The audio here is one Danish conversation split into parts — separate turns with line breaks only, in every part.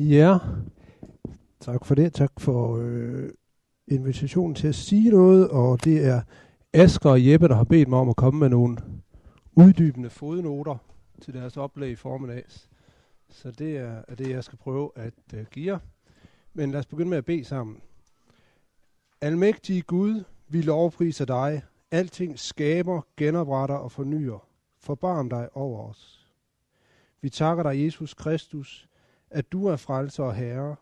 Ja, tak for det. Tak for øh, invitationen til at sige noget, og det er Asger og Jeppe, der har bedt mig om at komme med nogle uddybende fodnoter til deres oplæg i formiddags. Så det er, er det, jeg skal prøve at øh, give jer. Men lad os begynde med at bede sammen. Almægtige Gud, vi lovpriser dig. Alting skaber, genopretter og fornyer. Forbarm dig over os. Vi takker dig, Jesus Kristus, at du er frelser og herre,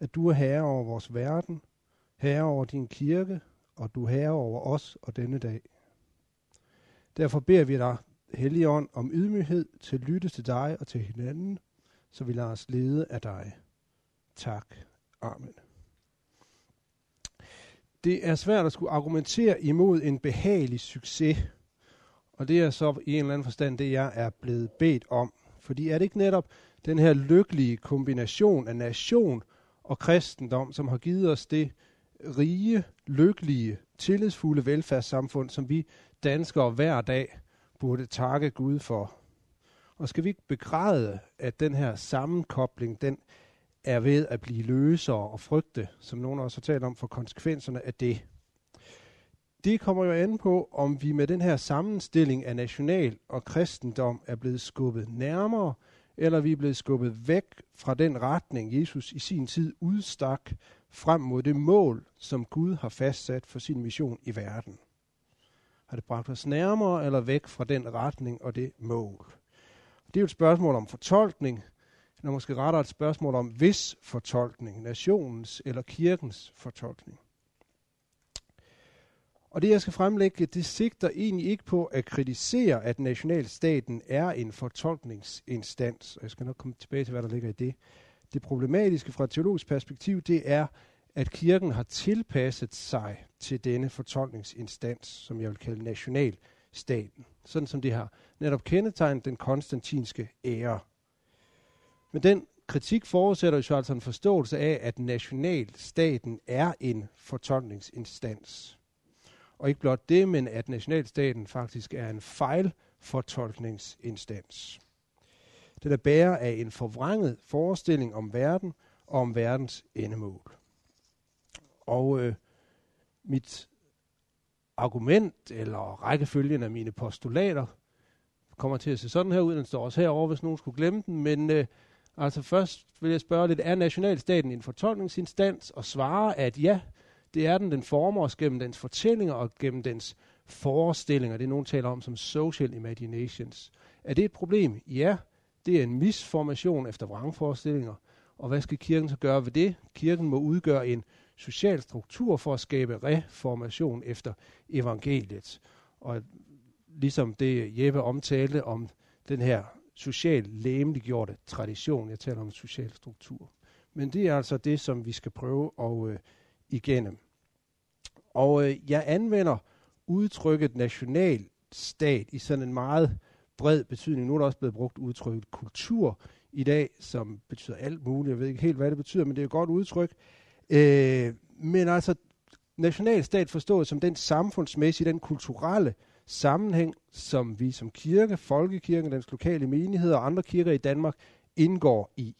at du er herre over vores verden, herre over din kirke, og du er herre over os og denne dag. Derfor beder vi dig, Helligånd, om ydmyghed til at lytte til dig og til hinanden, så vi lader os lede af dig. Tak. Amen. Det er svært at skulle argumentere imod en behagelig succes, og det er så i en eller anden forstand det, jeg er blevet bedt om. Fordi er det ikke netop den her lykkelige kombination af nation og kristendom, som har givet os det rige, lykkelige, tillidsfulde velfærdssamfund, som vi danskere hver dag burde takke Gud for. Og skal vi ikke begræde, at den her sammenkobling, den er ved at blive løsere og frygte, som nogen også har talt om, for konsekvenserne af det. Det kommer jo an på, om vi med den her sammenstilling af national og kristendom er blevet skubbet nærmere, eller vi er blevet skubbet væk fra den retning, Jesus i sin tid udstak frem mod det mål, som Gud har fastsat for sin mission i verden. Har det bragt os nærmere eller væk fra den retning og det mål? Det er jo et spørgsmål om fortolkning, eller måske rettere et spørgsmål om hvis fortolkning, nationens eller kirkens fortolkning. Og det, jeg skal fremlægge, det sigter egentlig ikke på at kritisere, at nationalstaten er en fortolkningsinstans. Og jeg skal nok komme tilbage til, hvad der ligger i det. Det problematiske fra et teologisk perspektiv, det er, at kirken har tilpasset sig til denne fortolkningsinstans, som jeg vil kalde nationalstaten. Sådan som det har netop kendetegnet den konstantinske ære. Men den kritik forudsætter jo altså en forståelse af, at nationalstaten er en fortolkningsinstans. Og ikke blot det, men at nationalstaten faktisk er en fejlfortolkningsinstans. Den er bærer af en forvrænget forestilling om verden og om verdens endemål. Og øh, mit argument, eller rækkefølgen af mine postulater, kommer til at se sådan her ud. Den står også herovre, hvis nogen skulle glemme den. Men øh, altså først vil jeg spørge lidt, er nationalstaten en fortolkningsinstans? Og svare, at ja, det er den. Den former os gennem dens fortællinger og gennem dens forestillinger. Det er nogen taler om som social imaginations. Er det et problem? Ja, det er en misformation efter vrangforestillinger. Og hvad skal kirken så gøre ved det? Kirken må udgøre en social struktur for at skabe reformation efter evangeliet. Og ligesom det Jeppe omtalte om den her social læmeliggjorte tradition, jeg taler om social struktur. Men det er altså det, som vi skal prøve at øh, igennem. Og øh, jeg anvender udtrykket nationalstat i sådan en meget bred betydning. Nu er der også blevet brugt udtrykket kultur i dag, som betyder alt muligt. Jeg ved ikke helt, hvad det betyder, men det er et godt udtryk. Øh, men altså, nationalstat forstået som den samfundsmæssige, den kulturelle sammenhæng, som vi som kirke, folkekirken, dens lokale menigheder og andre kirker i Danmark indgår i.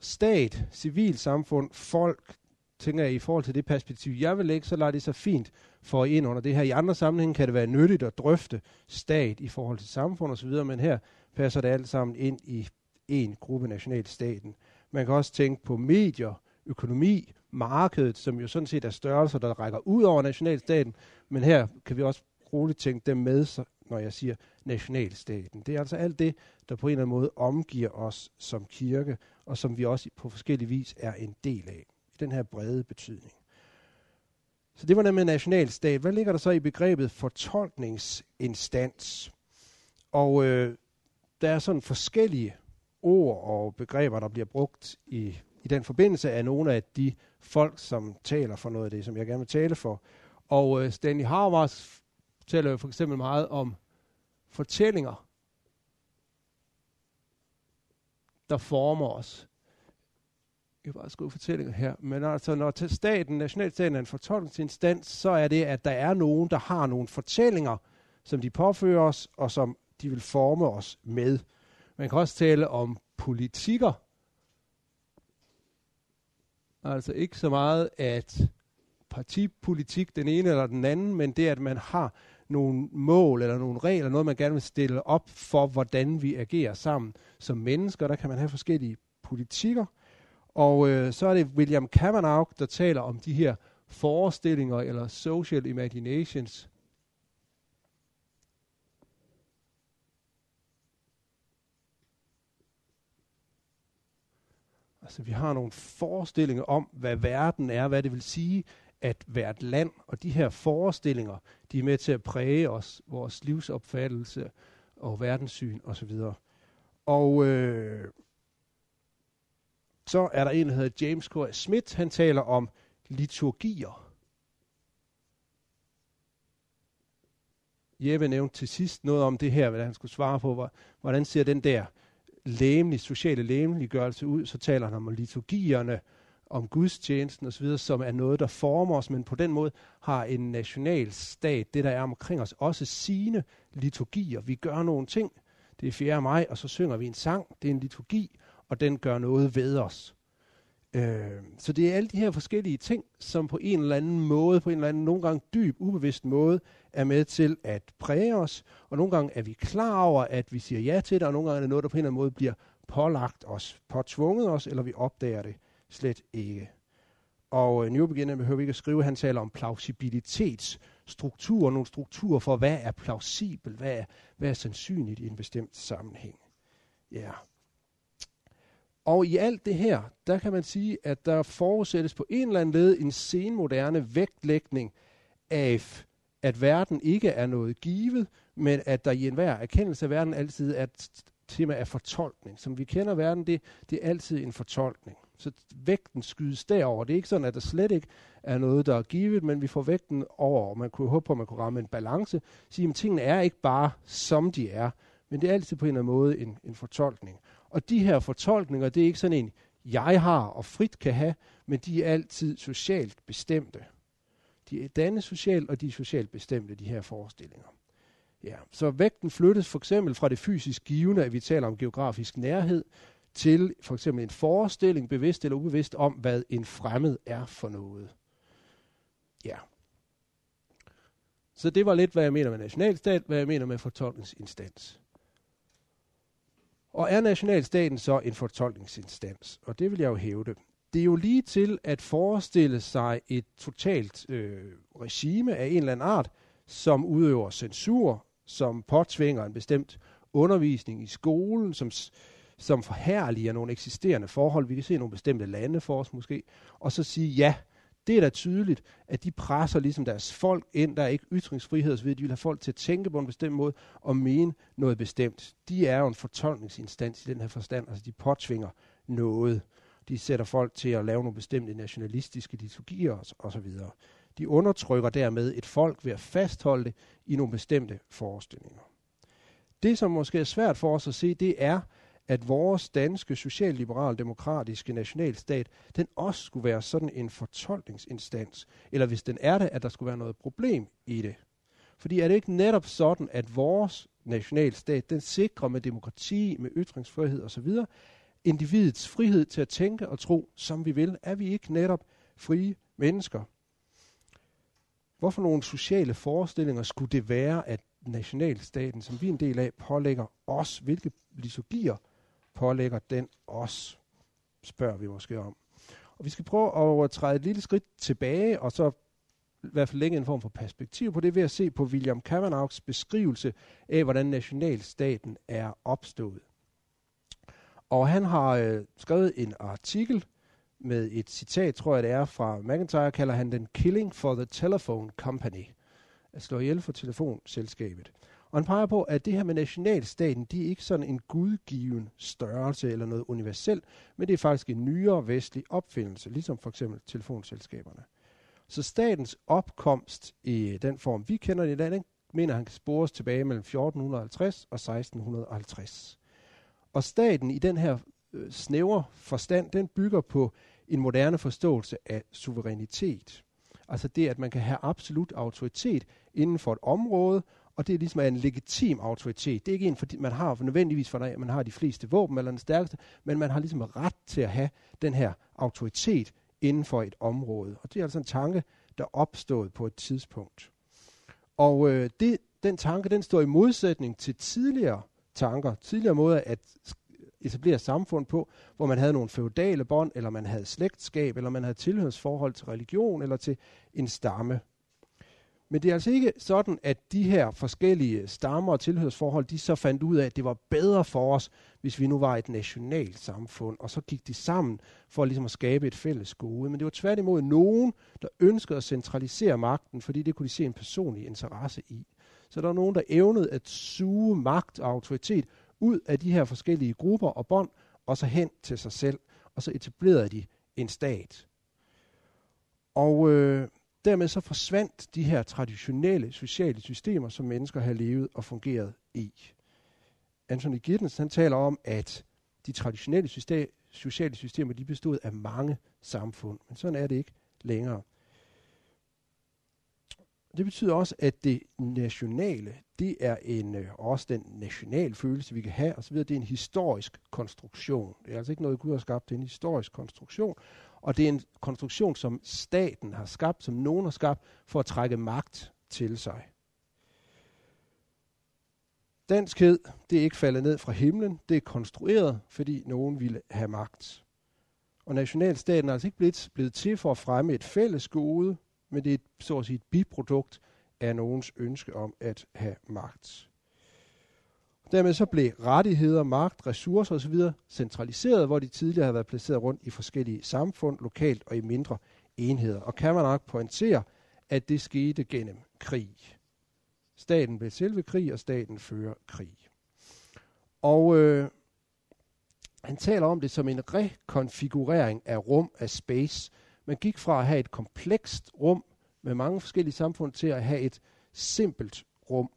Stat, civilsamfund, folk, tænker jeg i forhold til det perspektiv, jeg vil lægge, så lader det så fint for ind under det her. I andre sammenhænge kan det være nyttigt at drøfte stat i forhold til samfund osv., men her passer det alt sammen ind i en gruppe nationalstaten. Man kan også tænke på medier, økonomi, markedet, som jo sådan set er størrelser, der rækker ud over nationalstaten, men her kan vi også roligt tænke dem med, når jeg siger nationalstaten. Det er altså alt det, der på en eller anden måde omgiver os som kirke, og som vi også på forskellige vis er en del af, i den her brede betydning. Så det var nemlig nationalstat. Hvad ligger der så i begrebet fortolkningsinstans? Og øh, der er sådan forskellige ord og begreber, der bliver brugt i i den forbindelse af nogle af de folk, som taler for noget af det, som jeg gerne vil tale for. Og øh, Stanley Harvard taler jo for eksempel meget om fortællinger, der former os. Jeg kan bare skrive fortællinger her. Men altså, når staten, nationalstaten er en fortolkningsinstans, så er det, at der er nogen, der har nogle fortællinger, som de påfører os, og som de vil forme os med. Man kan også tale om politikker, Altså ikke så meget, at partipolitik den ene eller den anden, men det, at man har nogle mål eller nogle regler, noget man gerne vil stille op for, hvordan vi agerer sammen som mennesker. Der kan man have forskellige politikker. Og øh, så er det William Kavanagh, der taler om de her forestillinger eller social imaginations. Altså vi har nogle forestillinger om, hvad verden er, hvad det vil sige at være et land, og de her forestillinger, de er med til at præge os, vores livsopfattelse og verdenssyn osv. Og øh, så er der en, der hedder James K. Smith, han taler om liturgier. Jeppe nævnte til sidst noget om det her, hvad han skulle svare på, hvordan ser den der læmelig, sociale læmeliggørelse ud, så taler han om liturgierne, om gudstjenesten osv., som er noget, der former os, men på den måde har en national stat, det der er omkring os, også sine liturgier. Vi gør nogle ting. Det er 4. maj, og så synger vi en sang. Det er en liturgi, og den gør noget ved os. Øh, så det er alle de her forskellige ting, som på en eller anden måde, på en eller anden nogle gange dyb, ubevidst måde, er med til at præge os. Og nogle gange er vi klar over, at vi siger ja til det, og nogle gange er det noget, der på en eller anden måde bliver pålagt os, påtvunget os, eller vi opdager det slet ikke. Og øh, New Beginner behøver vi ikke at skrive, han taler om plausibilitetsstrukturer, nogle strukturer for, hvad er plausibel, hvad er, hvad er sandsynligt i en bestemt sammenhæng. Ja. Yeah. Og i alt det her, der kan man sige, at der forudsættes på en eller anden led en senmoderne vægtlægning af, at verden ikke er noget givet, men at der i enhver erkendelse af verden altid er et tema af fortolkning. Som vi kender verden, det, det er altid en fortolkning. Så vægten skydes derover. Det er ikke sådan, at der slet ikke er noget, der er givet, men vi får vægten over, og man kunne håbe på, at man kunne ramme en balance. Sige, at tingene er ikke bare, som de er, men det er altid på en eller anden måde en, en fortolkning. Og de her fortolkninger, det er ikke sådan en, jeg har og frit kan have, men de er altid socialt bestemte. De er dannet socialt, og de er socialt bestemte, de her forestillinger. Ja, så vægten flyttes for eksempel fra det fysisk givende, at vi taler om geografisk nærhed, til for eksempel en forestilling, bevidst eller ubevidst, om hvad en fremmed er for noget. Ja. Så det var lidt, hvad jeg mener med nationalstat, hvad jeg mener med fortolkningsinstans. Og er nationalstaten så en fortolkningsinstans? Og det vil jeg jo hævde. Det er jo lige til at forestille sig et totalt øh, regime af en eller anden art, som udøver censur, som påtvinger en bestemt undervisning i skolen, som som forhærliger nogle eksisterende forhold. Vi kan se nogle bestemte lande for os måske. Og så sige, ja, det er da tydeligt, at de presser ligesom deres folk ind. Der er ikke ytringsfrihed osv. De vil have folk til at tænke på en bestemt måde og mene noget bestemt. De er jo en fortolkningsinstans i den her forstand. Altså de påtvinger noget. De sætter folk til at lave nogle bestemte nationalistiske liturgier osv. De undertrykker dermed et folk ved at fastholde det i nogle bestemte forestillinger. Det, som måske er svært for os at se, det er, at vores danske socialliberal-demokratiske nationalstat, den også skulle være sådan en fortolkningsinstans, eller hvis den er det, at der skulle være noget problem i det. Fordi er det ikke netop sådan, at vores nationalstat, den sikrer med demokrati, med ytringsfrihed osv., individets frihed til at tænke og tro, som vi vil, er vi ikke netop frie mennesker. Hvorfor nogle sociale forestillinger skulle det være, at nationalstaten, som vi er en del af, pålægger os, hvilke liturgier pålægger den os, spørger vi måske om. Og vi skal prøve at øh, træde et lille skridt tilbage, og så i hvert fald lægge en form for perspektiv på det ved at se på William Kavanaughs beskrivelse af, hvordan nationalstaten er opstået. Og han har øh, skrevet en artikel med et citat, tror jeg det er, fra McIntyre, kalder han den Killing for the Telephone Company. At slå ihjel for telefonselskabet. Og han peger på, at det her med nationalstaten, det er ikke sådan en gudgiven størrelse eller noget universelt, men det er faktisk en nyere vestlig opfindelse, ligesom for eksempel telefonselskaberne. Så statens opkomst i den form, vi kender det i dag, den mener han kan spores tilbage mellem 1450 og 1650. Og staten i den her øh, snævre forstand, den bygger på en moderne forståelse af suverænitet. Altså det, at man kan have absolut autoritet inden for et område, og det er ligesom en legitim autoritet. Det er ikke en, fordi man har nødvendigvis for at man har de fleste våben eller den stærkeste, men man har ligesom ret til at have den her autoritet inden for et område. Og det er altså en tanke, der opstod på et tidspunkt. Og øh, det, den tanke, den står i modsætning til tidligere tanker, tidligere måder at etablere samfund på, hvor man havde nogle feudale bånd, eller man havde slægtskab, eller man havde tilhørsforhold til religion, eller til en stamme. Men det er altså ikke sådan, at de her forskellige stammer og tilhørsforhold, de så fandt ud af, at det var bedre for os, hvis vi nu var et nationalt samfund, og så gik de sammen for ligesom at skabe et fælles gode. Men det var tværtimod nogen, der ønskede at centralisere magten, fordi det kunne de se en personlig interesse i. Så der var nogen, der evnede at suge magt og autoritet ud af de her forskellige grupper og bånd, og så hen til sig selv, og så etablerede de en stat. Og øh, dermed så forsvandt de her traditionelle sociale systemer, som mennesker har levet og fungeret i. Anthony Giddens han taler om, at de traditionelle system, sociale systemer de bestod af mange samfund, men sådan er det ikke længere. Det betyder også, at det nationale, det er en, øh, også den national følelse, vi kan have osv. Det er en historisk konstruktion. Det er altså ikke noget, Gud har skabt, det er en historisk konstruktion. Og det er en konstruktion, som staten har skabt, som nogen har skabt, for at trække magt til sig. Danskhed, det er ikke faldet ned fra himlen, det er konstrueret, fordi nogen ville have magt. Og nationalstaten er altså ikke blevet, blevet til for at fremme et fælles gode, men det er et, så at sige et biprodukt af nogens ønske om at have magt. Dermed så blev rettigheder, magt, ressourcer osv. centraliseret, hvor de tidligere havde været placeret rundt i forskellige samfund, lokalt og i mindre enheder. Og kan man nok pointere, at det skete gennem krig. Staten blev selve krig, og staten fører krig. Og øh, han taler om det som en rekonfigurering af rum, af space, man gik fra at have et komplekst rum med mange forskellige samfund til at have et simpelt rum.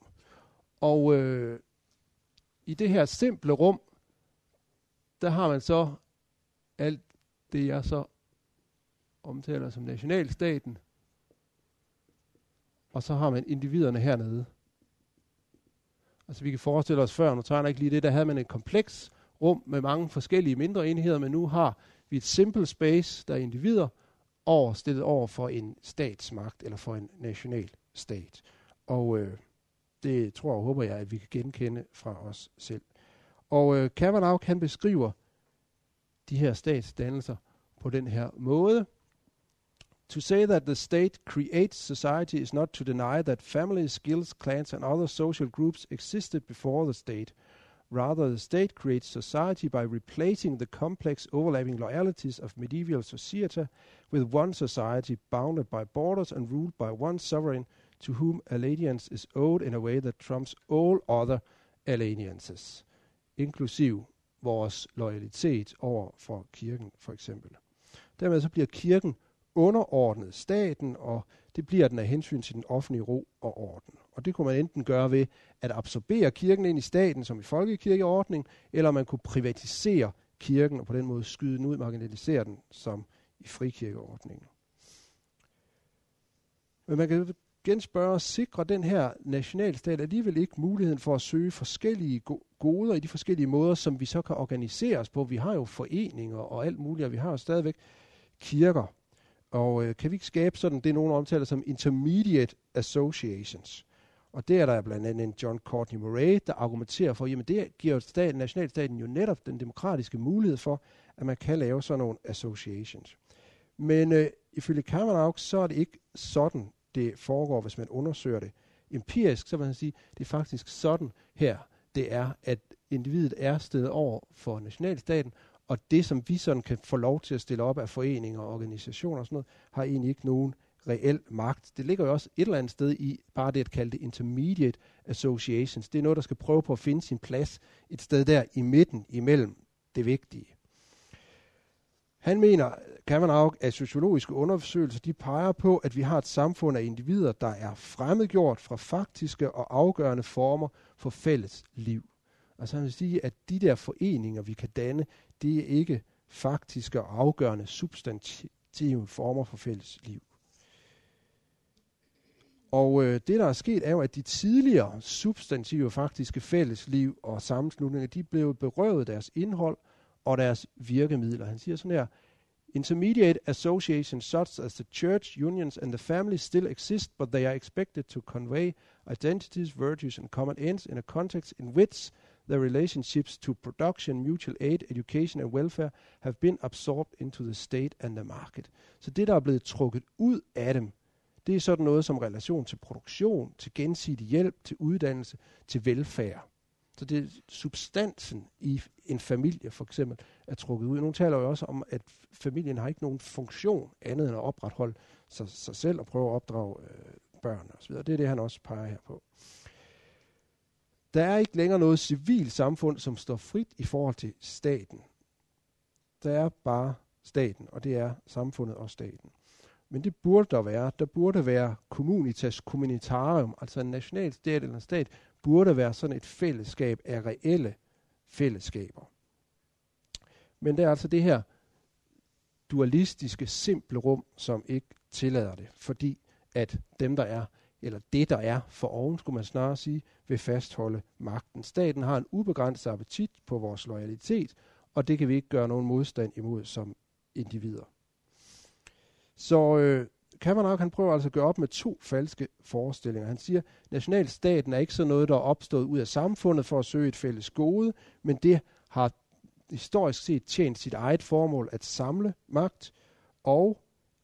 Og øh, i det her simple rum, der har man så alt det, jeg så omtaler som nationalstaten. Og så har man individerne hernede. Altså vi kan forestille os før, nu tager jeg ikke lige det, der havde man et kompleks rum med mange forskellige mindre enheder, men nu har vi et simple space, der er individer, over, stillet over for en statsmagt eller for en national stat. Og øh, det tror og håber jeg, at vi kan genkende fra os selv. Og øh, Kavanaugh kan beskriver de her statsdannelser på den her måde. To say that the state creates society is not to deny that families, skills, clans and other social groups existed before the state – Rather, the state creates society by replacing the complex overlapping loyalties of medieval society with one society bounded by borders and ruled by one sovereign to whom allegiance is owed in a way that trumps all other allegiances, inklusiv vores loyalitet over for kirken for eksempel. Dermed så bliver kirken underordnet staten, og det bliver den af hensyn til den offentlige ro og orden. Og det kunne man enten gøre ved at absorbere kirken ind i staten som i folkekirkeordning, eller man kunne privatisere kirken og på den måde skyde den ud, marginalisere den som i frikirkeordningen. Men man kan igen spørge, sikrer den her nationalstat alligevel ikke muligheden for at søge forskellige goder i de forskellige måder, som vi så kan organisere os på? Vi har jo foreninger og alt muligt, og vi har jo stadigvæk kirker. Og øh, kan vi ikke skabe sådan, det nogen omtaler som intermediate associations? Og det er der blandt andet en John Courtney Murray, der argumenterer for, jamen det giver staten, nationalstaten jo netop den demokratiske mulighed for, at man kan lave sådan nogle associations. Men øh, ifølge Kavanaugh, så er det ikke sådan, det foregår, hvis man undersøger det empirisk, så vil man sige, det er faktisk sådan her, det er, at individet er stedet over for nationalstaten, og det, som vi sådan kan få lov til at stille op af foreninger og organisationer og sådan noget, har egentlig ikke nogen reel magt. Det ligger jo også et eller andet sted i bare det at kalde det intermediate associations. Det er noget, der skal prøve på at finde sin plads et sted der i midten imellem det vigtige. Han mener, kan man også, at sociologiske undersøgelser de peger på, at vi har et samfund af individer, der er fremmedgjort fra faktiske og afgørende former for fælles liv. Altså han vil sige, at de der foreninger, vi kan danne, det er ikke faktiske og afgørende substantive former for fælles liv. Og øh, det, der er sket, er jo, at de tidligere substantive faktiske fællesliv og sammenslutninger, de blev berøvet deres indhold og deres virkemidler. Han siger sådan her, Intermediate associations such as the church, unions, and the family still exist, but they are expected to convey identities, virtues, and common ends in a context in which the relationships to production, mutual aid, education and welfare have been absorbed into the state and the market. Så det, der er blevet trukket ud af dem, det er sådan noget som relation til produktion, til gensidig hjælp, til uddannelse, til velfærd. Så det er substansen i en familie for eksempel er trukket ud. Nogle taler jo også om, at familien har ikke nogen funktion andet end at opretholde sig, sig selv og prøve at opdrage øh, børn osv. Det er det, han også peger her på. Der er ikke længere noget civilt samfund, som står frit i forhold til staten. Der er bare staten, og det er samfundet og staten. Men det burde der være. Der burde være communitas communitarium, altså en nationalstat eller en stat, burde være sådan et fællesskab af reelle fællesskaber. Men det er altså det her dualistiske, simple rum, som ikke tillader det, fordi at dem, der er, eller det, der er for oven, skulle man snarere sige, vil fastholde magten. Staten har en ubegrænset appetit på vores loyalitet, og det kan vi ikke gøre nogen modstand imod som individer. Så øh, Kavanagh han prøver altså at gøre op med to falske forestillinger. Han siger, at nationalstaten er ikke sådan noget, der er opstået ud af samfundet for at søge et fælles gode, men det har historisk set tjent sit eget formål at samle magt, og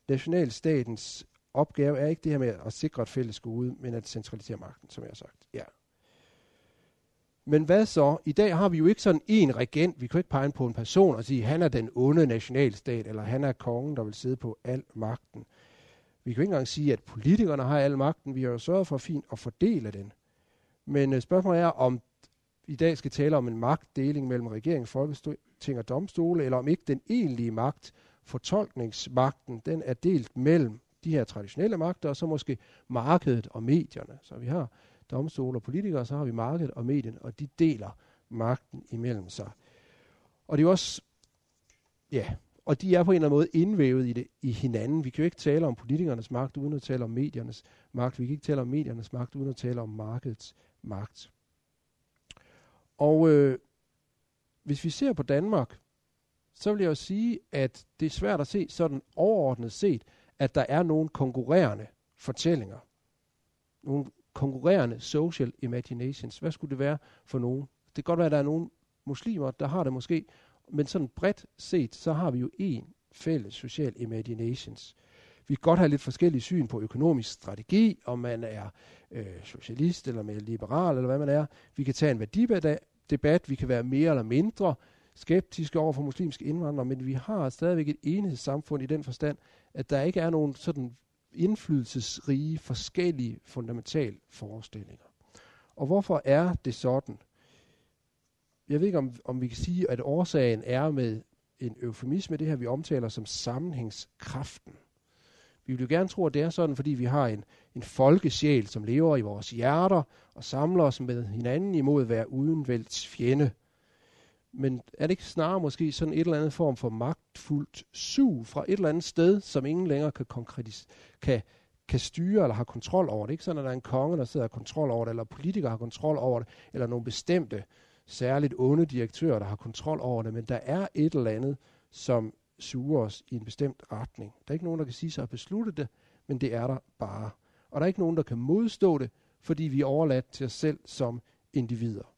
nationalstatens opgave er ikke det her med at sikre et fælles gode, men at centralisere magten, som jeg har sagt. Ja. Men hvad så? I dag har vi jo ikke sådan en regent. Vi kan ikke pege på en person og sige, at han er den onde nationalstat, eller han er kongen, der vil sidde på al magten. Vi kan jo ikke engang sige, at politikerne har al magten. Vi har jo sørget for fint at fordele den. Men øh, spørgsmålet er, om i dag skal tale om en magtdeling mellem regering, folketing og domstole, eller om ikke den egentlige magt, fortolkningsmagten, den er delt mellem de her traditionelle magter, og så måske markedet og medierne. Så vi har domstole og politikere, så har vi markedet og medierne, og de deler magten imellem sig. Og det er også, ja, og de er på en eller anden måde indvævet i, det, i hinanden. Vi kan jo ikke tale om politikernes magt uden at tale om mediernes magt. Vi kan ikke tale om mediernes magt uden at tale om markedets magt. Og øh, hvis vi ser på Danmark, så vil jeg jo sige, at det er svært at se sådan overordnet set, at der er nogle konkurrerende fortællinger. Nogle konkurrerende social imaginations. Hvad skulle det være for nogen? Det kan godt være, at der er nogle muslimer, der har det måske, men sådan bredt set, så har vi jo en fælles social imaginations. Vi kan godt have lidt forskellige syn på økonomisk strategi, om man er øh, socialist eller mere liberal, eller hvad man er. Vi kan tage en værdidebat, vi kan være mere eller mindre skeptiske over for muslimske indvandrere, men vi har stadigvæk et enhedssamfund i den forstand, at der ikke er nogen sådan indflydelsesrige, forskellige fundamentale forestillinger. Og hvorfor er det sådan? Jeg ved ikke, om, om vi kan sige, at årsagen er med en eufemisme, det her vi omtaler som sammenhængskraften. Vi vil jo gerne tro, at det er sådan, fordi vi har en, en folkesjæl, som lever i vores hjerter og samler os med hinanden imod at være fjende. Men er det ikke snarere måske sådan et eller andet form for magtfuldt sug fra et eller andet sted, som ingen længere kan, konkretis- kan, kan styre eller har kontrol over det? Ikke sådan, at der er en konge, der sidder og har kontrol over det, eller politikere har kontrol over det, eller nogle bestemte, særligt onde direktører, der har kontrol over det, men der er et eller andet, som suger os i en bestemt retning. Der er ikke nogen, der kan sige sig at beslutte det, men det er der bare. Og der er ikke nogen, der kan modstå det, fordi vi er overladt til os selv som individer.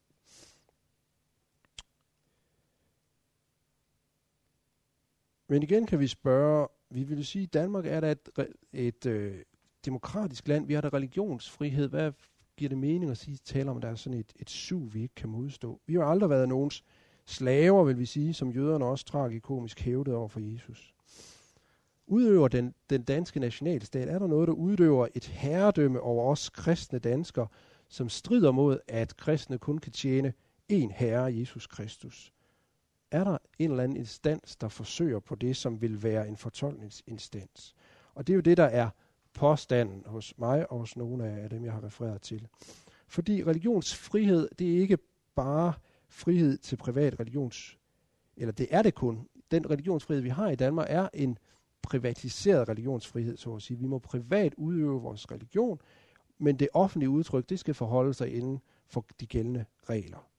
Men igen kan vi spørge, vi vil sige, at Danmark er da et, et øh, demokratisk land. Vi har da religionsfrihed. Hvad giver det mening at sige, tale om, at der er sådan et, et sug, vi ikke kan modstå? Vi har aldrig været nogens slaver, vil vi sige, som jøderne også tragikomisk hævdede over for Jesus. Udøver den, den danske nationalstat, er der noget, der udøver et herredømme over os kristne danskere, som strider mod, at kristne kun kan tjene én herre, Jesus Kristus? er der en eller anden instans, der forsøger på det, som vil være en fortolkningsinstans. Og det er jo det, der er påstanden hos mig og hos nogle af dem, jeg har refereret til. Fordi religionsfrihed, det er ikke bare frihed til privat religions, eller det er det kun. Den religionsfrihed, vi har i Danmark, er en privatiseret religionsfrihed, så at sige. Vi må privat udøve vores religion, men det offentlige udtryk, det skal forholde sig inden for de gældende regler.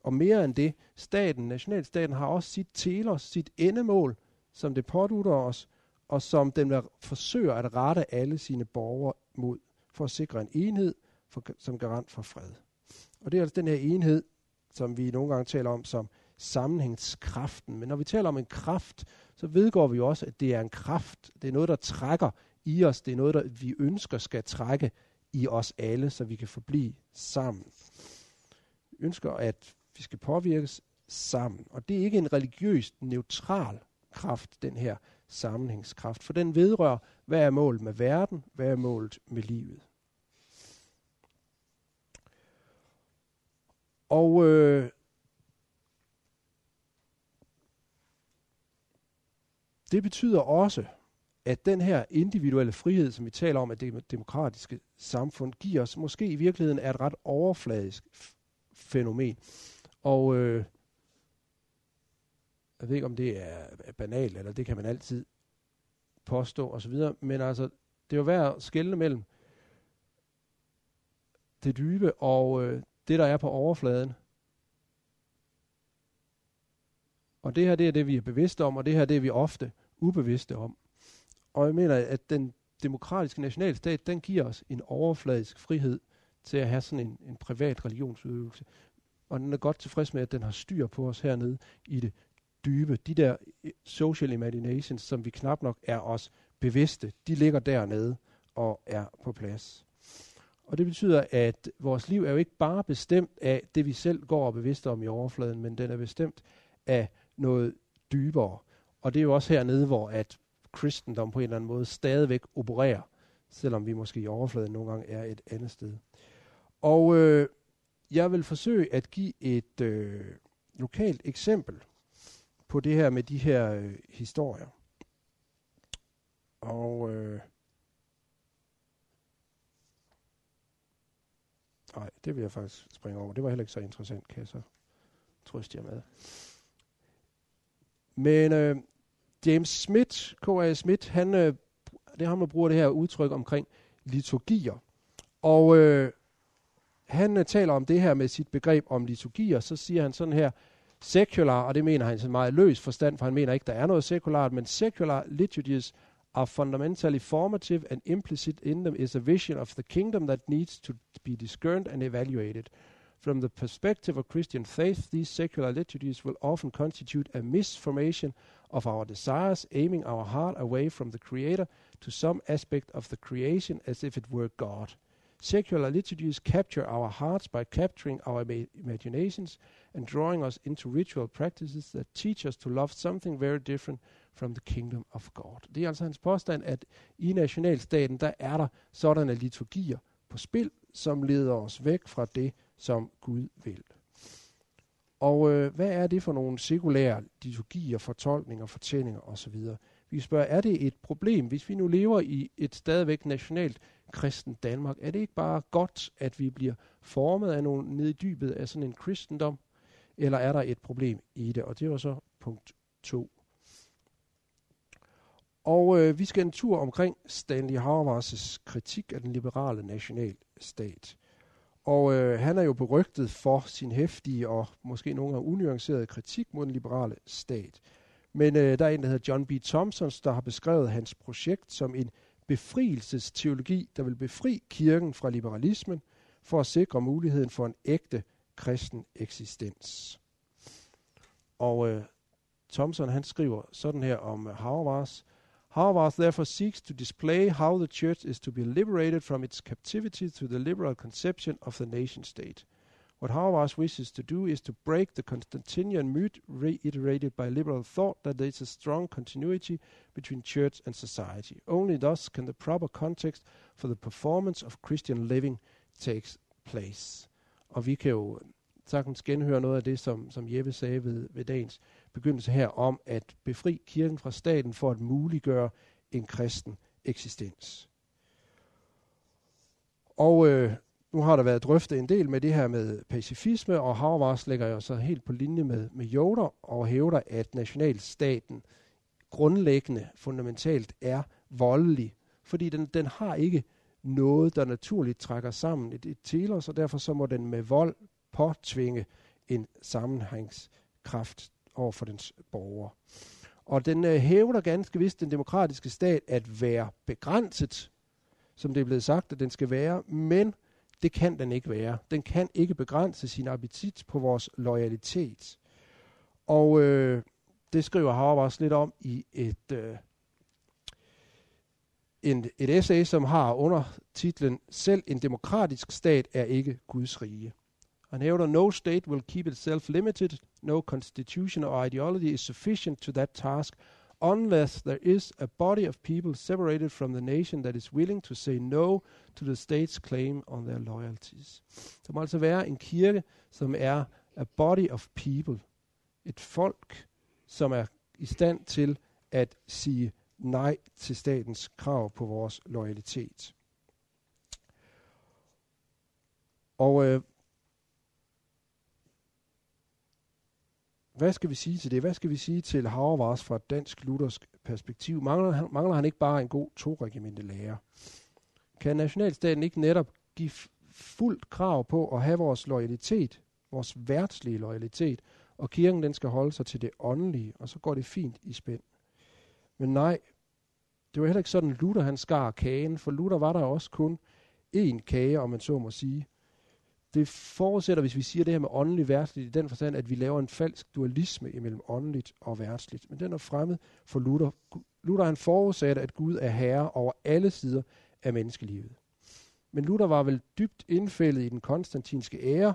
Og mere end det, staten, nationalstaten har også sit telos, sit endemål, som det pådutter os, og som den vil forsøger at rette alle sine borgere mod, for at sikre en enhed for, som garant for fred. Og det er altså den her enhed, som vi nogle gange taler om som sammenhængskraften. Men når vi taler om en kraft, så vedgår vi jo også, at det er en kraft. Det er noget, der trækker i os. Det er noget, der vi ønsker skal trække i os alle, så vi kan forblive sammen. Vi ønsker, at vi skal påvirkes sammen. Og det er ikke en religiøst neutral kraft, den her sammenhængskraft, for den vedrører, hvad er målet med verden, hvad er målet med livet. Og øh, det betyder også, at den her individuelle frihed, som vi taler om, at det demokratiske samfund giver os, måske i virkeligheden er et ret overfladisk fænomen. Og øh, jeg ved ikke, om det er banalt, eller det kan man altid påstå osv., men altså, det er jo værd at skælne mellem det dybe og øh, det, der er på overfladen. Og det her, det er det, vi er bevidste om, og det her, det er vi ofte ubevidste om. Og jeg mener, at den demokratiske nationalstat, den giver os en overfladisk frihed til at have sådan en, en privat religionsudøvelse. Og den er godt tilfreds med, at den har styr på os hernede i det dybe. De der eh, social imaginations, som vi knap nok er os bevidste, de ligger dernede og er på plads. Og det betyder, at vores liv er jo ikke bare bestemt af det, vi selv går og bevidste om i overfladen, men den er bestemt af noget dybere. Og det er jo også hernede, hvor at kristendom på en eller anden måde stadigvæk opererer, selvom vi måske i overfladen nogle gange er et andet sted. Og øh, jeg vil forsøge at give et øh, lokalt eksempel på det her med de her øh, historier. Og øh, nej, det vil jeg faktisk springe over. Det var heller ikke så interessant, kan jeg så trøste jer med. Men øh, James Smith, K.A. Smith, han, øh, det er ham, der bruger det her udtryk omkring liturgier. Og øh, han øh, taler om det her med sit begreb om liturgier, så siger han sådan her, secular, og det mener han så meget løs forstand, for han mener ikke, der er noget sekulært, men secular liturgies are fundamentally formative and implicit in them is a vision of the kingdom that needs to be discerned and evaluated. From the perspective of Christian faith, these secular liturgies will often constitute a misformation of our desires, aiming our heart away from the Creator to some aspect of the creation as if it were God. Secular liturgies capture our hearts by capturing our ima- imaginations and drawing us into ritual practices that teach us to love something very different from the kingdom of God. Det er altså hans påstand, at i nationalstaten, der er der sådanne liturgier på spil, som leder os væk fra det, som Gud vil. Og øh, hvad er det for nogle sekulære liturgier, fortolkninger, fortællinger osv.? Vi spørger, er det et problem, hvis vi nu lever i et stadigvæk nationalt kristen Danmark? Er det ikke bare godt, at vi bliver formet af nogle ned i dybet af sådan en kristendom? Eller er der et problem i det? Og det var så punkt 2. Og øh, vi skal en tur omkring Stanley Hauerwas' kritik af den liberale nationalstat. Og øh, han er jo berygtet for sin hæftige og måske nogle gange unuancerede kritik mod den liberale stat. Men øh, der er en, der hedder John B. Thompson, der har beskrevet hans projekt som en befrielsesteologi, der vil befri kirken fra liberalismen for at sikre muligheden for en ægte kristen eksistens. Og øh, Thompson han skriver sådan her om øh, uh, Hauerwas. Hauerwas therefore seeks to display how the church is to be liberated from its captivity to the liberal conception of the nation state. What Habermas wishes to do is to break the Constantinian myth reiterated by liberal thought that there is a strong continuity between church and society. Only thus can the proper context for the performance of Christian living takes place. Og vi kan jo sagtens genhøre noget af det, som, som Jeppe sagde ved, ved dagens begyndelse her, om at befri kirken fra staten for at muliggøre en kristen eksistens. Og øh, nu har der været drøftet en del med det her med pacifisme, og Habermas lægger jo så helt på linje med, med Joder og hævder, at nationalstaten grundlæggende, fundamentalt er voldelig, fordi den, den har ikke noget, der naturligt trækker sammen et, et telos, og derfor så må den med vold påtvinge en sammenhængskraft over for dens borgere. Og den øh, hævder ganske vist den demokratiske stat at være begrænset, som det er blevet sagt, at den skal være, men det kan den ikke være. Den kan ikke begrænse sin appetit på vores loyalitet. Og øh, det skriver Habermas lidt om i et, øh, en, et essay, som har under titlen Selv en demokratisk stat er ikke Guds rige. Han hævder, no state will keep itself limited, no constitution or ideology is sufficient to that task, unless there is a body of people separated from the nation that is willing to say no to the state's claim on their loyalties. Der må altså være en kirke, som er a body of people. Et folk, som er i stand til at sige nej til statens krav på vores loyalitet. Og øh, hvad skal vi sige til det? Hvad skal vi sige til Havervars fra et dansk luthersk perspektiv? Mangler han, mangler han ikke bare en god to lærer? Kan nationalstaten ikke netop give fuldt krav på at have vores loyalitet, vores værtslige loyalitet, og kirken den skal holde sig til det åndelige, og så går det fint i spænd. Men nej, det var heller ikke sådan, Luther han skar kagen, for Luther var der også kun én kage, om man så må sige. Det forudsætter, hvis vi siger det her med åndeligt værtsligt, i den forstand, at vi laver en falsk dualisme imellem åndeligt og værtsligt. Men den er fremmed for Luther. Luther han forudsatte, at Gud er herre over alle sider af menneskelivet. Men Luther var vel dybt indfældet i den konstantinske ære,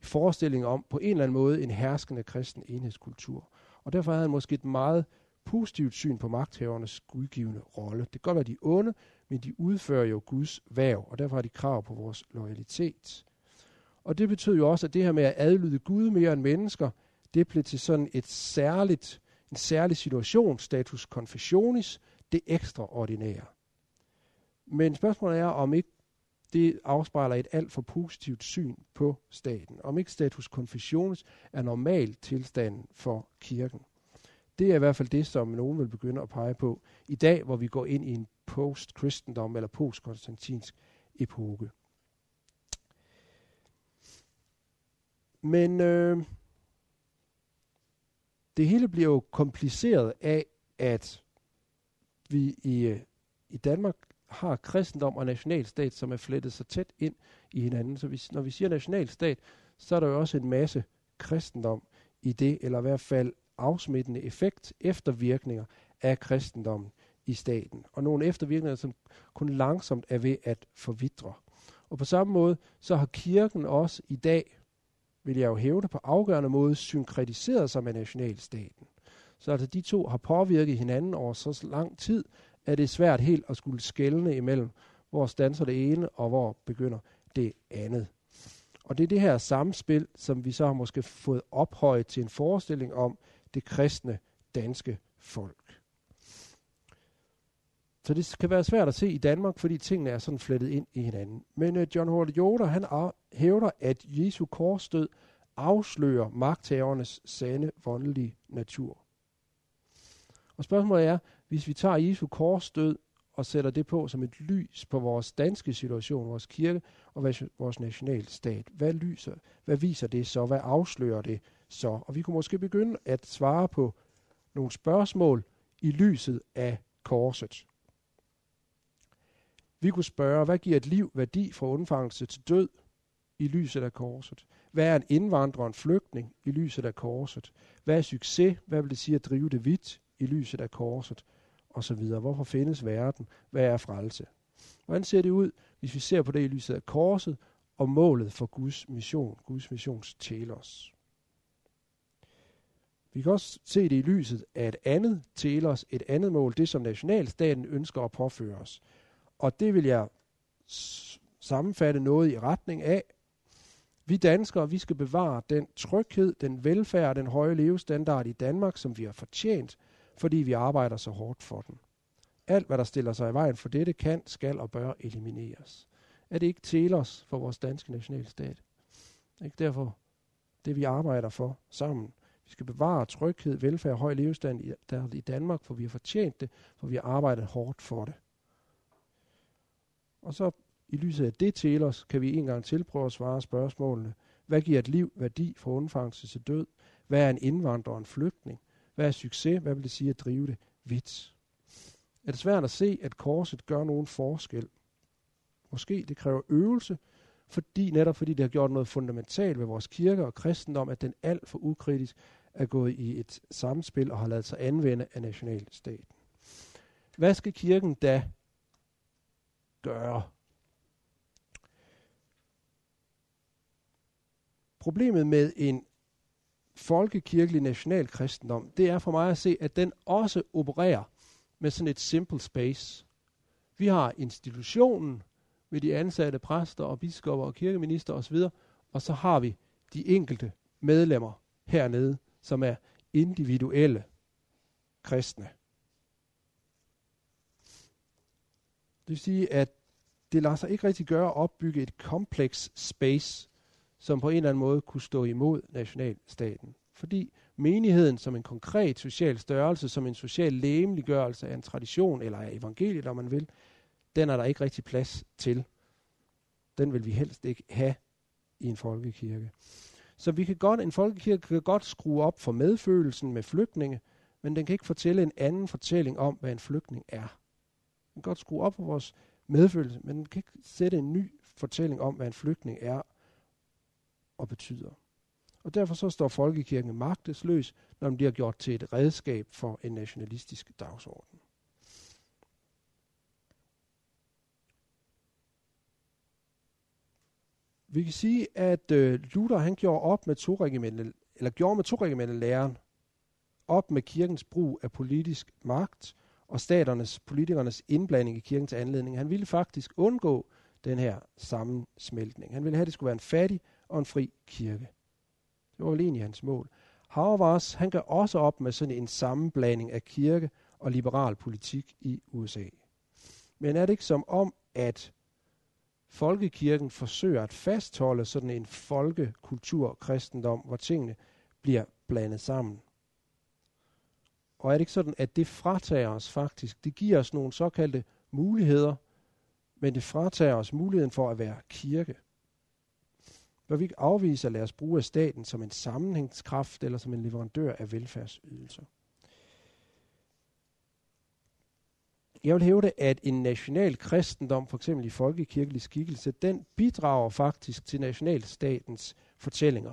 i forestillingen om på en eller anden måde en herskende kristen enhedskultur. Og derfor havde han måske et meget positivt syn på magthavernes gudgivende rolle. Det kan godt være, de er onde, men de udfører jo Guds værv, og derfor har de krav på vores loyalitet. Og det betyder jo også, at det her med at adlyde Gud mere end mennesker, det blev til sådan et særligt, en særlig situation, status confessionis, det ekstraordinære. Men spørgsmålet er, om ikke det afspejler et alt for positivt syn på staten. Om ikke status confessionis er normal tilstand for kirken. Det er i hvert fald det, som nogen vil begynde at pege på i dag, hvor vi går ind i en post-kristendom eller post-konstantinsk epoke. Men øh, det hele bliver jo kompliceret af, at vi i, øh, i Danmark har kristendom og nationalstat, som er flettet så tæt ind i hinanden. Så vi, når vi siger nationalstat, så er der jo også en masse kristendom i det, eller i hvert fald afsmittende effekt, eftervirkninger af kristendommen i staten. Og nogle eftervirkninger, som kun langsomt er ved at forvidre. Og på samme måde, så har kirken også i dag, vil jeg jo hævde på afgørende måde, synkretiseret sig med nationalstaten. Så altså de to har påvirket hinanden over så lang tid, at det er svært helt at skulle skælne imellem, hvor stanser det ene, og hvor begynder det andet. Og det er det her samspil, som vi så har måske fået ophøjet til en forestilling om det kristne danske folk. Så det kan være svært at se i Danmark, fordi tingene er sådan flettet ind i hinanden. Men uh, John Howard Yoder, han hævder, at Jesu korsdød afslører magthavernes sande, voldelige natur. Og spørgsmålet er, hvis vi tager Jesu korsdød og sætter det på som et lys på vores danske situation, vores kirke og vores nationalstat, hvad, lyser, hvad viser det så? Hvad afslører det så? Og vi kunne måske begynde at svare på nogle spørgsmål i lyset af korset. Vi kunne spørge, hvad giver et liv værdi fra undfangelse til død i lyset af korset? Hvad er en indvandrer og en flygtning i lyset af korset? Hvad er succes? Hvad vil det sige at drive det vidt i lyset af korset? Og så videre. Hvorfor findes verden? Hvad er frelse? Hvordan ser det ud, hvis vi ser på det i lyset af korset og målet for Guds mission, Guds missions telos? Vi kan også se det i lyset af et andet telos, et andet mål, det som nationalstaten ønsker at påføre os. Og det vil jeg sammenfatte noget i retning af. Vi danskere, vi skal bevare den tryghed, den velfærd og den høje levestandard i Danmark, som vi har fortjent, fordi vi arbejder så hårdt for den. Alt, hvad der stiller sig i vejen for dette, kan, skal og bør elimineres. Er det ikke til os for vores danske nationalstat? Ikke derfor det, vi arbejder for sammen. Vi skal bevare tryghed, velfærd og høj levestand i, der i Danmark, for vi har fortjent det, for vi har arbejdet hårdt for det. Og så i lyset af det til os, kan vi en gang til prøve at svare spørgsmålene. Hvad giver et liv værdi fra undfangelse til død? Hvad er en indvandrer og en flygtning? Hvad er succes? Hvad vil det sige at drive det vidt? Er det svært at se, at korset gør nogen forskel? Måske det kræver øvelse, fordi netop fordi det har gjort noget fundamentalt ved vores kirke og kristendom, at den alt for ukritisk er gået i et samspil og har lavet sig anvende af nationalstaten. Hvad skal kirken da gøre? Problemet med en folkekirkelig national kristendom, det er for mig at se, at den også opererer med sådan et simple space. Vi har institutionen med de ansatte præster og biskopper og kirkeminister osv., og så har vi de enkelte medlemmer hernede, som er individuelle kristne. Det vil sige, at det lader sig ikke rigtig gøre at opbygge et kompleks space, som på en eller anden måde kunne stå imod nationalstaten. Fordi menigheden som en konkret social størrelse, som en social læmeliggørelse af en tradition, eller af evangeliet, om man vil, den er der ikke rigtig plads til. Den vil vi helst ikke have i en folkekirke. Så vi kan godt, en folkekirke kan godt skrue op for medfølelsen med flygtninge, men den kan ikke fortælle en anden fortælling om, hvad en flygtning er. Den kan godt skrue op for vores medfølelse, men den kan ikke sætte en ny fortælling om, hvad en flygtning er og betyder. Og derfor så står folkekirken magtesløs, når den bliver gjort til et redskab for en nationalistisk dagsorden. Vi kan sige, at øh, Luther han gjorde op med to eller gjorde med to læren op med kirkens brug af politisk magt og staternes, politikernes indblanding i kirken til anledning. Han ville faktisk undgå den her sammensmeltning. Han ville have, at det skulle være en fattig og en fri kirke. Det var vel egentlig hans mål. Habermas, han gør også op med sådan en sammenblanding af kirke og liberal politik i USA. Men er det ikke som om, at folkekirken forsøger at fastholde sådan en folkekultur kristendom, hvor tingene bliver blandet sammen. Og er det ikke sådan, at det fratager os faktisk, det giver os nogle såkaldte muligheder, men det fratager os muligheden for at være kirke. Bør vi ikke afvise at lade os bruge af staten som en sammenhængskraft eller som en leverandør af velfærdsydelser. Jeg vil hævde, at en national kristendom, for eksempel i folkekirkelig skikkelse, den bidrager faktisk til nationalstatens fortællinger.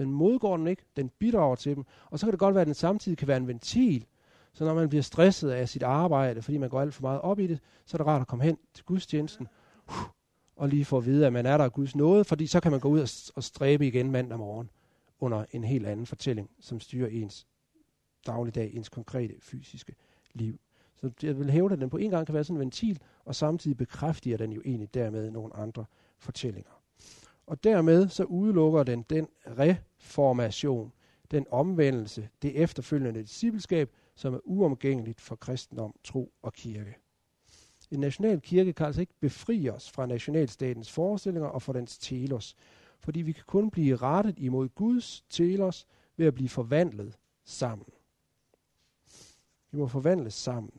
Den modgår den ikke, den bidrager til dem. Og så kan det godt være, at den samtidig kan være en ventil. Så når man bliver stresset af sit arbejde, fordi man går alt for meget op i det, så er det rart at komme hen til gudstjenesten, og lige få at vide, at man er der af Guds nåde, fordi så kan man gå ud og, stræbe igen mandag morgen under en helt anden fortælling, som styrer ens dagligdag, ens konkrete fysiske liv. Så jeg vil hæve, at den på en gang kan være sådan en ventil, og samtidig bekræfter den jo egentlig dermed nogle andre fortællinger. Og dermed så udelukker den den reformation, den omvendelse, det efterfølgende discipleskab, som er uomgængeligt for kristendom, tro og kirke. En national kirke kan altså ikke befri os fra nationalstatens forestillinger og fra dens telos, fordi vi kan kun blive rettet imod Guds telos ved at blive forvandlet sammen. Vi må forvandles sammen.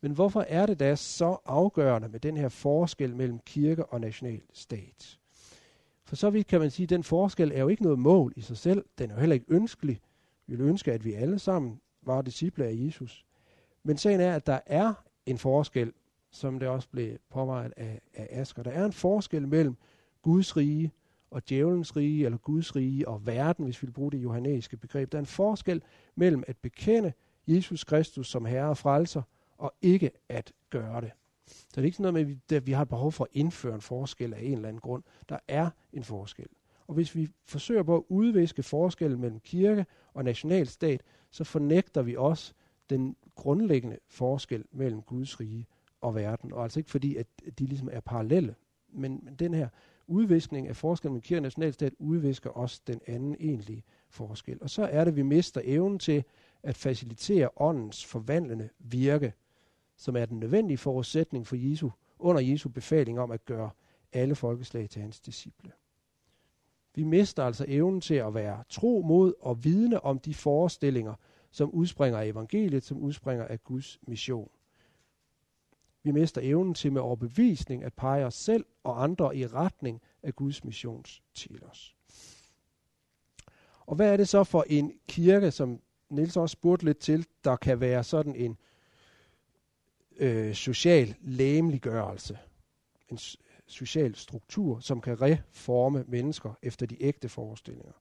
Men hvorfor er det da så afgørende med den her forskel mellem kirke og nationalstat? For så vidt kan man sige, at den forskel er jo ikke noget mål i sig selv. Den er jo heller ikke ønskelig. Vi vil ønske, at vi alle sammen var disciple af Jesus. Men sagen er, at der er en forskel, som det også blev påvejet af, af Asger. Der er en forskel mellem Guds rige og djævelens rige, eller Guds rige og verden, hvis vi vil bruge det johannæiske begreb. Der er en forskel mellem at bekende Jesus Kristus som Herre og Frelser, og ikke at gøre det. Så det er ikke sådan noget med, at vi, vi har et behov for at indføre en forskel af en eller anden grund. Der er en forskel. Og hvis vi forsøger på at udviske forskellen mellem kirke og nationalstat, så fornægter vi også den grundlæggende forskel mellem Guds rige og verden. Og altså ikke fordi, at de ligesom er parallelle, men, men den her udviskning af forskellen mellem kirke og nationalstat udvisker også den anden egentlige forskel. Og så er det, at vi mister evnen til at facilitere åndens forvandlende virke, som er den nødvendige forudsætning for Jesu, under Jesu befaling om at gøre alle folkeslag til hans disciple. Vi mister altså evnen til at være tro mod og vidne om de forestillinger, som udspringer af evangeliet, som udspringer af Guds mission. Vi mister evnen til med overbevisning at pege os selv og andre i retning af Guds missions til os. Og hvad er det så for en kirke, som Niels også spurgte lidt til, der kan være sådan en øh, social læmeliggørelse, en social struktur, som kan reforme mennesker efter de ægte forestillinger.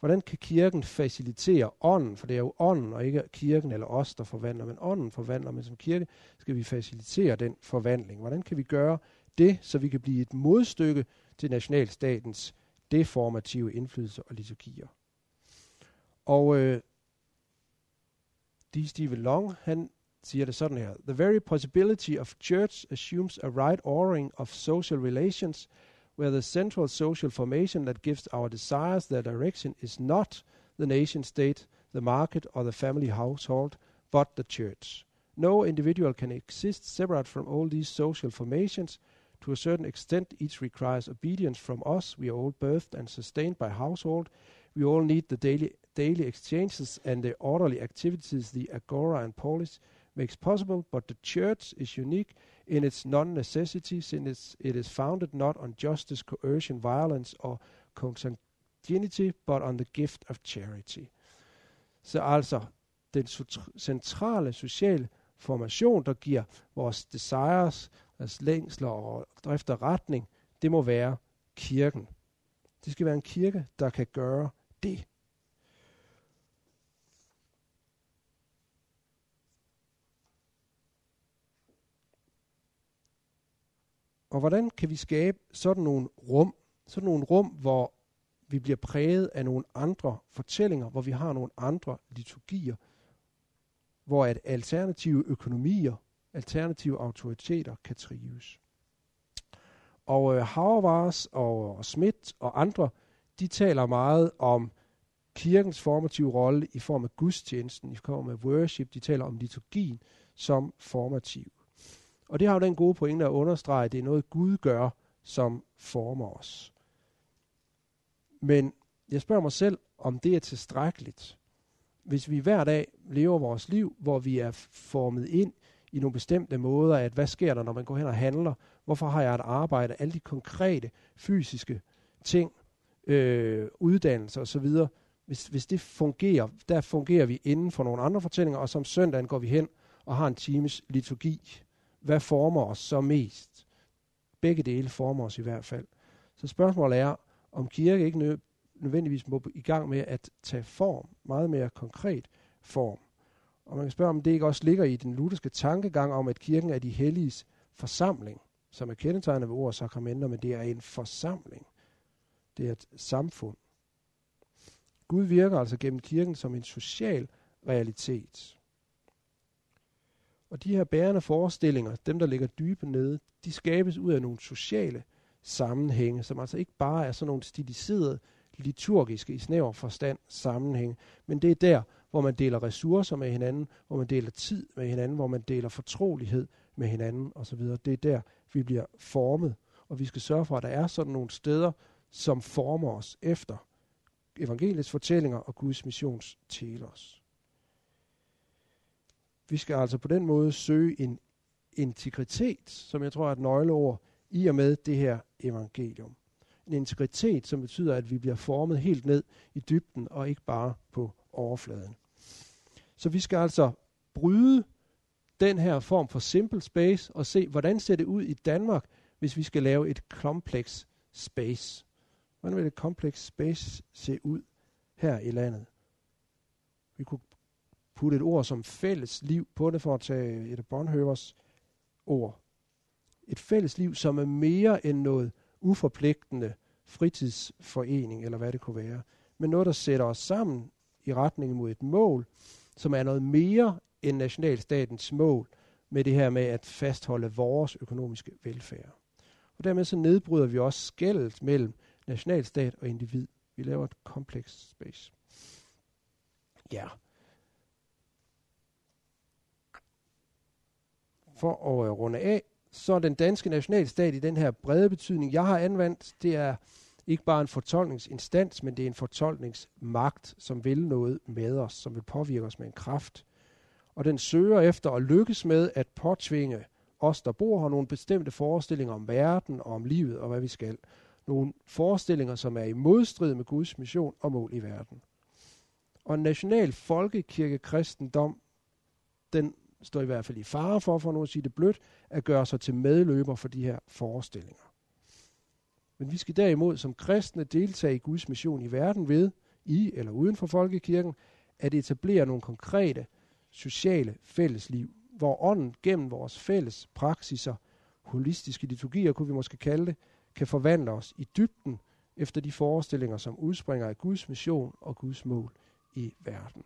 Hvordan kan kirken facilitere ånden, for det er jo ånden og ikke kirken eller os, der forvandler, men ånden forvandler, men som kirke skal vi facilitere den forvandling. Hvordan kan vi gøre det, så vi kan blive et modstykke til nationalstatens deformative indflydelse og liturgier? Og øh, D. Stephen Long, han siger det sådan her. The very possibility of church assumes a right ordering of social relations where the central social formation that gives our desires their direction is not the nation state, the market, or the family household, but the church. No individual can exist separate from all these social formations. To a certain extent, each requires obedience from us. We are all birthed and sustained by household. We all need the daily, daily exchanges and the orderly activities the agora and polis makes possible, but the church is unique in its non-necessity, since it is founded not on justice, coercion, violence, or consanguinity, but on the gift of charity. Så altså, den centrale sociale formation, der giver vores desires, vores længsler og drifter retning, det må være kirken. Det skal være en kirke, der kan gøre det. Og hvordan kan vi skabe sådan nogle rum, sådan nogle rum, hvor vi bliver præget af nogle andre fortællinger, hvor vi har nogle andre liturgier, hvor at alternative økonomier, alternative autoriteter kan trives. Og øh, Havervars og, og Schmidt og andre, de taler meget om kirkens formative rolle i form af gudstjenesten, i form af worship. De taler om liturgien som formativ. Og det har jo den gode pointe at understrege, at det er noget Gud gør, som former os. Men jeg spørger mig selv, om det er tilstrækkeligt. Hvis vi hver dag lever vores liv, hvor vi er formet ind i nogle bestemte måder, at hvad sker der, når man går hen og handler? Hvorfor har jeg et arbejde? Alle de konkrete, fysiske ting, øh, uddannelse osv., hvis, hvis det fungerer, der fungerer vi inden for nogle andre fortællinger, og som søndagen går vi hen og har en times liturgi hvad former os så mest? Begge dele former os i hvert fald. Så spørgsmålet er, om kirke ikke nødvendigvis må i gang med at tage form, meget mere konkret form. Og man kan spørge, om det ikke også ligger i den lutherske tankegang om, at kirken er de helliges forsamling, som er kendetegnet ved ord og sakramenter, men det er en forsamling. Det er et samfund. Gud virker altså gennem kirken som en social realitet. Og de her bærende forestillinger, dem der ligger dybe nede, de skabes ud af nogle sociale sammenhænge, som altså ikke bare er sådan nogle stiliserede, liturgiske i snæver forstand sammenhænge, men det er der, hvor man deler ressourcer med hinanden, hvor man deler tid med hinanden, hvor man deler fortrolighed med hinanden osv. Det er der, vi bliver formet, og vi skal sørge for, at der er sådan nogle steder, som former os efter evangeliets fortællinger og Guds missions telos. Vi skal altså på den måde søge en integritet, som jeg tror er et nøgleord, i og med det her evangelium. En integritet, som betyder, at vi bliver formet helt ned i dybden, og ikke bare på overfladen. Så vi skal altså bryde den her form for simple space og se, hvordan ser det ud i Danmark, hvis vi skal lave et complex space. Hvordan vil et complex space se ud her i landet? Vi kunne putte et ord som fælles liv på det, for at tage et af Bonhoeffers ord. Et fælles liv, som er mere end noget uforpligtende fritidsforening, eller hvad det kunne være, men noget, der sætter os sammen i retning mod et mål, som er noget mere end nationalstatens mål, med det her med at fastholde vores økonomiske velfærd. Og dermed så nedbryder vi også skældet mellem nationalstat og individ. Vi laver et komplekst space. Ja, for at uh, runde af, så den danske nationalstat i den her brede betydning, jeg har anvendt, det er ikke bare en fortolkningsinstans, men det er en fortolkningsmagt, som vil noget med os, som vil påvirke os med en kraft. Og den søger efter at lykkes med at påtvinge os, der bor her, nogle bestemte forestillinger om verden og om livet og hvad vi skal. Nogle forestillinger, som er i modstrid med Guds mission og mål i verden. Og en national folkekirkekristendom, den står i hvert fald i fare for, for nu at sige det blødt, at gøre sig til medløber for de her forestillinger. Men vi skal derimod som kristne deltage i Guds mission i verden ved, i eller uden for folkekirken, at etablere nogle konkrete sociale fællesliv, hvor ånden gennem vores fælles praksiser, holistiske liturgier kunne vi måske kalde det, kan forvandle os i dybden efter de forestillinger, som udspringer af Guds mission og Guds mål i verden.